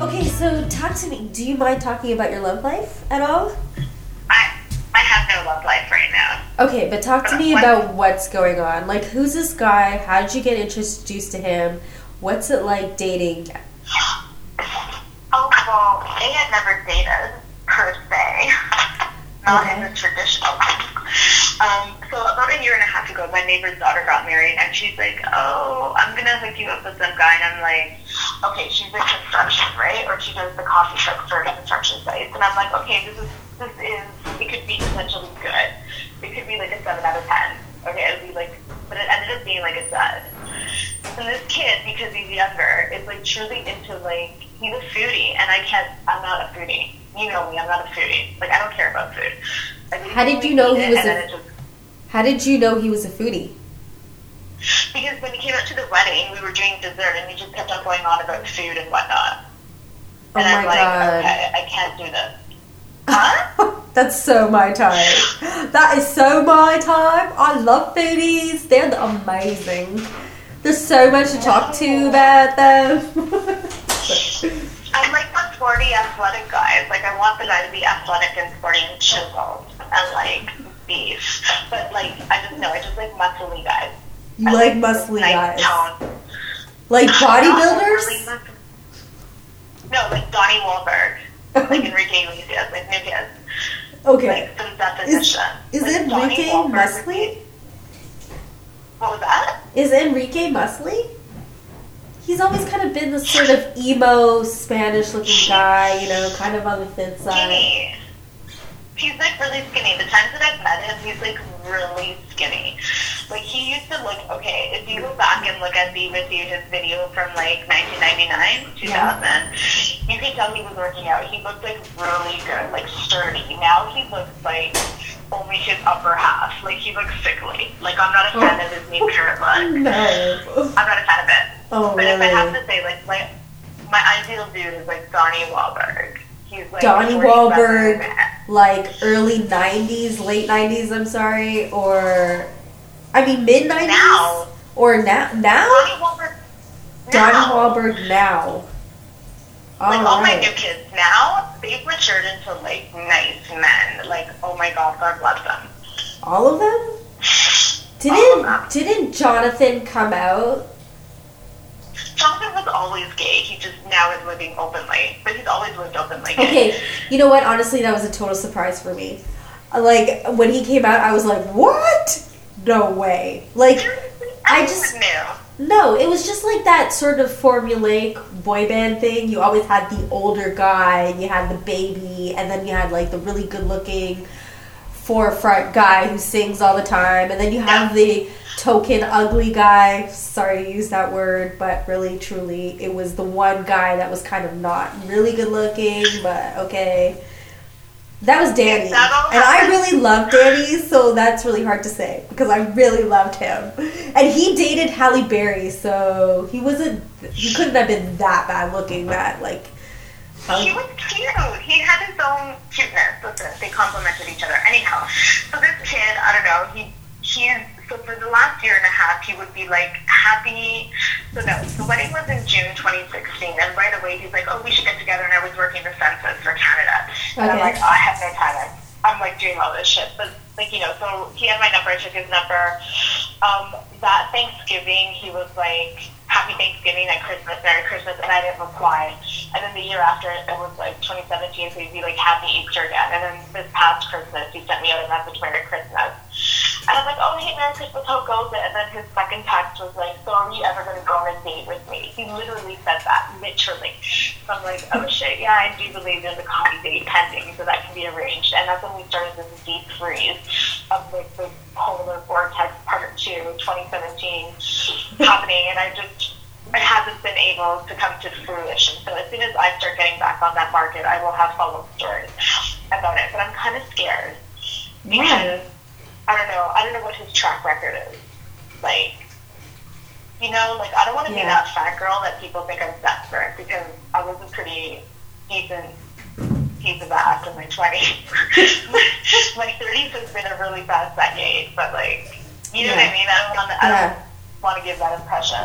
Okay, so talk to me. Do you mind talking about your love life at all? I I have no love life right now. Okay, but talk to me about what's going on. Like, who's this guy? How did you get introduced to him? What's it like dating? Oh well, they had never dated not in the traditional. Um, so about a year and a half ago, my neighbor's daughter got married, and she's like, "Oh, I'm gonna hook you up with some guy," and I'm like, "Okay, she's in construction, right? Or she does the coffee truck for construction sites," and I'm like, "Okay, this is this is it could be potentially good. It could be like a seven out of ten. Okay, it would be like, but it ended up being like a dud." And this kid, because he's younger, is like truly into like he's a foodie, and I can't. I'm not a foodie. You know me. I'm not a foodie. Like I don't care about food. How did you know he was a- just- How did you know he was a foodie? because when he came out to the wedding, we were doing dessert, and he just kept on going on about food and whatnot. Oh And my I'm like, god. okay, I can't do this. Huh? That's so my type. That is so my type. I love foodies. They're amazing. There's so much to talk to about them. I'm like the sporty, athletic guys. Like I want the guy to be athletic and sporting chiseled and like beef. But like I just know I just like muscly guys. you I like this muscly nice guys. tone. Like bodybuilders? No, like Donnie Wahlberg, like Enrique Iglesias, like new kids. Okay. Like the definition. is like, Donnie Enrique muscly? What was that? Is Enrique muscly? He's always kind of been the sort of emo Spanish looking guy, you know, kind of on the thin side. Skinny. He's like really skinny. The times that I've met him, he's like really skinny. Like he used to look okay. If you go back and look at the his video from like 1999, 2000, yeah. you can tell he was working out. He looked like really good, like sturdy. Now he looks like only his upper half. Like he looks sickly. Like I'm not a fan oh. of his new carrot look. No. I'm not a fan of. Oh, But if I have to say, like, like my ideal dude is like Donnie Wahlberg. He's like Donnie 47. Wahlberg, like early 90s, late 90s, I'm sorry, or, I mean, mid 90s? Now, Or now? Now? Donnie Wahlberg. Donnie now. Wahlberg now. Like all my new kids now, they've matured into like nice men. Like, oh my god, God bless them. All of them? All of Didn't, them. didn't Jonathan come out? Always gay. He just now is living openly, but he's always lived openly. gay. Okay, you know what? Honestly, that was a total surprise for me. Uh, like, when he came out, I was like, what? No way. Like, I I just- knew. No, it was just like that sort of formulaic boy band thing. You always had the older guy, and you had the baby, and then you had like the really good looking forefront guy who sings all the time, and then you have the token ugly guy. Sorry to use that word, but really, truly, it was the one guy that was kind of not really good looking, but okay. That was Danny. That And I really love Danny, so that's really hard to say because I really loved him. And he dated Halle Berry, so he wasn't he couldn't have been that bad looking that like He was cute. He had his own cuteness. Listen, they complemented each other. Anyhow, so this kid, I don't know, he he's so for the last year and a half, he would be like happy. So no, the wedding was in June 2016, and right away he's like, oh, we should get together. And I was working the census for Canada, and I'm like, oh, I have no time. I'm- I'm like doing all this shit, but like you know, so he had my number. I took his number. Um, that Thanksgiving, he was like, Happy Thanksgiving and Christmas, Merry Christmas, and I didn't reply. And then the year after, it was like 2017, so he'd be like, Happy Easter again. And then this past Christmas, he sent me out a message, Merry Christmas. And I was like, oh, hey, Merry Christmas, how goes it? And then his second text was like, so are you ever going to go on a date with me? He literally said that, literally. So I'm like, oh shit, yeah, I do believe there's a coffee date pending, so that can be arranged. And that's when we started this deep freeze of like the polar vortex part two, 2017 happening, and I just it hasn't been able to come to fruition. So as soon as I start getting back on that market, I will have follow-up stories about it. But I'm kind of scared because I don't know. I don't know what his track record is. Like, you know, like I don't want to be that fat girl that people think I'm desperate because I was a pretty decent piece of ass in my 20s. my 30s has been a really fast decade, but like You know Yeah. what I mean? I don't want to. I don't want to give that impression.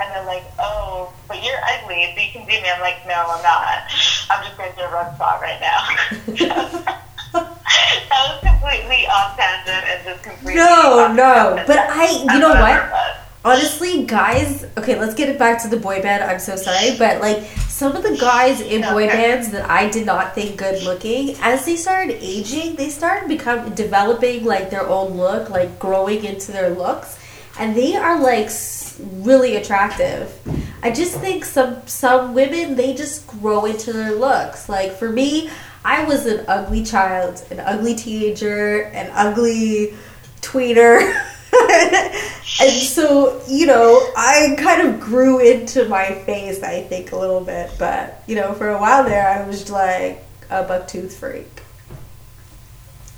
And they're like, "Oh, but you're ugly, so you can do me." I'm like, "No, I'm not. I'm just going through a rough spot right now." that was completely off tangent and just completely. No, no. But I, you know what? Honestly, guys, okay, let's get it back to the boy band. I'm so sorry, but like some of the guys in boy Okay. bands that I did not think good looking, as they started aging, they started become developing like their own look, like growing into their looks, and they are like really attractive. I just think some some women they just grow into their looks. Like for me, I was an ugly child, an ugly teenager, an ugly tweeter. and so, you know, I kind of grew into my face, I think, a little bit. But, you know, for a while there, I was like a bucktooth freak.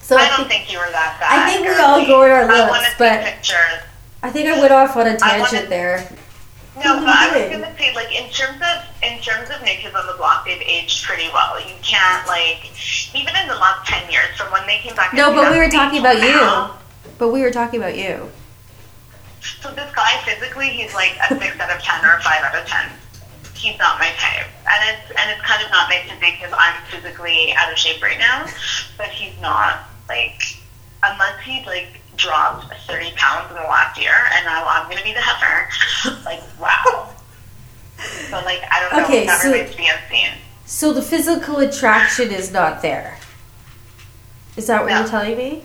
So I I don't think, think you were that bad. I think we all go in our I looks, but- pictures. I think I went off on a tangent there. No, but I was gonna say, like, in terms of in terms of Kids on the Block, they've aged pretty well. You can't like, even in the last ten years, from when they came back. No, but we were talking about now, you. But we were talking about you. So this guy physically, he's like a six out of ten or a five out of ten. He's not my type, and it's and it's kind of not nice to say because I'm physically out of shape right now, but he's not like unless he like dropped thirty pounds in the last year, and now I'm gonna be the heifer. Like wow. So like I don't know. Okay, that so- to be unseen. So the physical attraction is not there. Is that what No. you're telling me?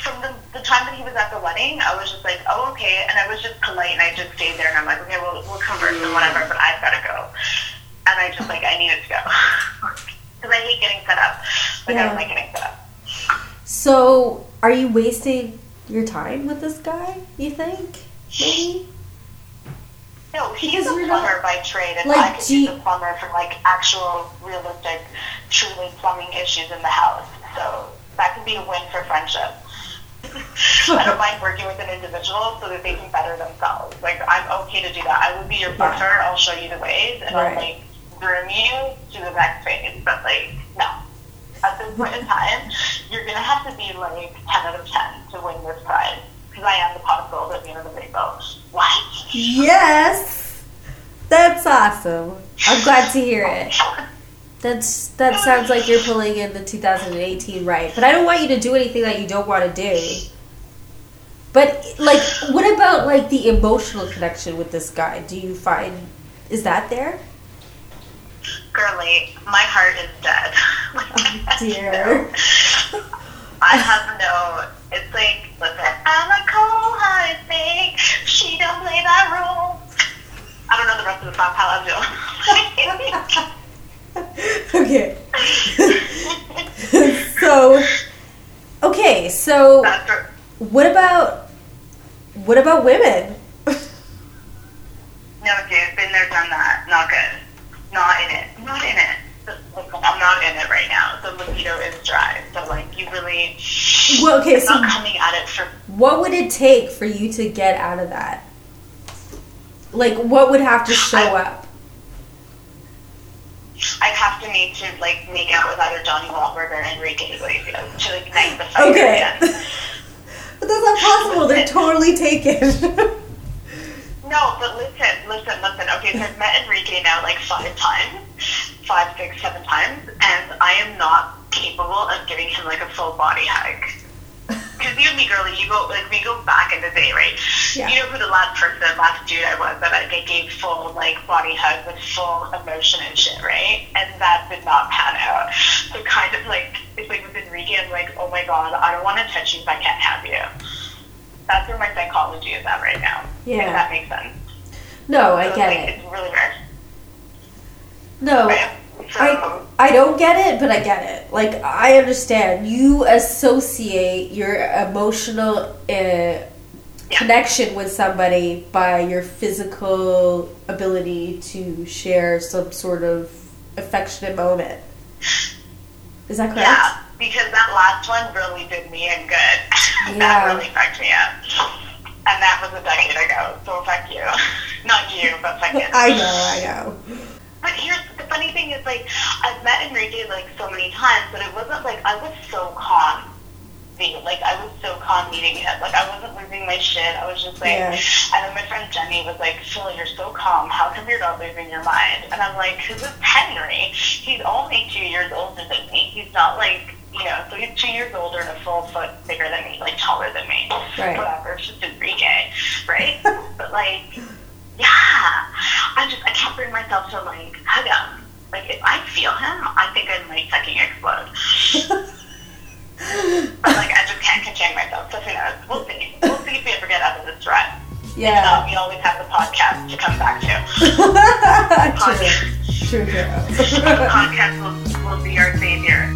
From the, the time that he was at the wedding, I was just like, oh, okay. And I was just polite and I just stayed there and I'm like, okay, we'll, we'll converse and whatever, but I've got to go. And I just like, I needed to go. Because I hate getting set up. Like, I don't like getting set up. So, are you wasting your time with this guy? You think? Maybe. No, he's Because a you're not- plumber by trade, and like, I could use a plumber for like actual, realistic, truly plumbing issues in the house. So that could be a win for friendship. I don't mind working with an individual so that they can better themselves. Like I'm okay to do that. I will be your buffer. I'll show you the ways, and Right. I'll like groom you to the next phase. But like no. At this point in time, you're gonna have to be like 10 out of 10 to win this prize. Because I am the pot of gold at the end of the rainbow. What? Yes. That's awesome. I'm glad to hear it. That's that sounds like you're pulling in the 2018 right. But I don't want you to do anything that you don't want to do. But like what about like the emotional connection with this guy? Do you find is that there? Girly, my heart is dead. Oh, dear. I have no. It's like, listen, I'm a cold-hearted thing. She don't play that role. I don't know the rest of the song. How I'm doing. okay. so okay, so what about what about women? No, dude, been there, done that. Not good. Not in it. Listen, I'm not in it right now. The libido is dry. So, like, you really. Well, okay, so not coming at it for what would it take for you to get out of that? Like, what would have to show I- up? I'd have to need to like make out with either Johnny Wahlberg or Enrique Iglesias to like ignite the fire Okay. again. But that's not possible. They're totally taken. No, but listen, listen, listen. Okay, so I've met Enrique now like five times, five, six, seven times, and I am not capable of giving him like a full body hug. Because you and me, girlie, you go like we go back in the day, right? Yeah. You know who the last person, last dude I was that I like, gave full like body hug with full emotion and shit, right? And that did not pan out. So kind of like it's like with Enrique, I'm like, oh my god, I don't want to touch you if I can't have you. That's where my psychology is at right now. Yeah. If that makes sense. no, I get like, it. It's really weird. No, Right? I I don't get it, but I get it. Like I understand. You associate your emotional uh, connection with somebody by your physical ability to share some sort of affectionate moment. Is that correct? yeah, because that last one really did me in good. Yeah. that really fucked me up. And that was a decade ago, so fuck you. Not you, but fuck it. I know, I know. But here's funny thing is like I've met Enrique like so many times, but it wasn't like I was so calm. Like I was so calm meeting him. Like I wasn't losing my shit. I was just like, Yeah. and then my friend Jenny was like, Phil, you're so calm. How come you're not losing your mind? And I'm like, because it's Henry. He's only two years older than me. He's not like, you know, so he's two years older and a full foot bigger than me, like taller than me. Right. Whatever. It's just Enrique, right? but like, yeah, I just I can't bring myself to like hug him. Like if I feel him, I think I might fucking explode. But like I just can't contain myself. So who knows? We'll see. We'll see if we ever get out of this rut. Yeah. Um, we always have the podcast to come back to. true. True, true. The podcast will, will be our savior.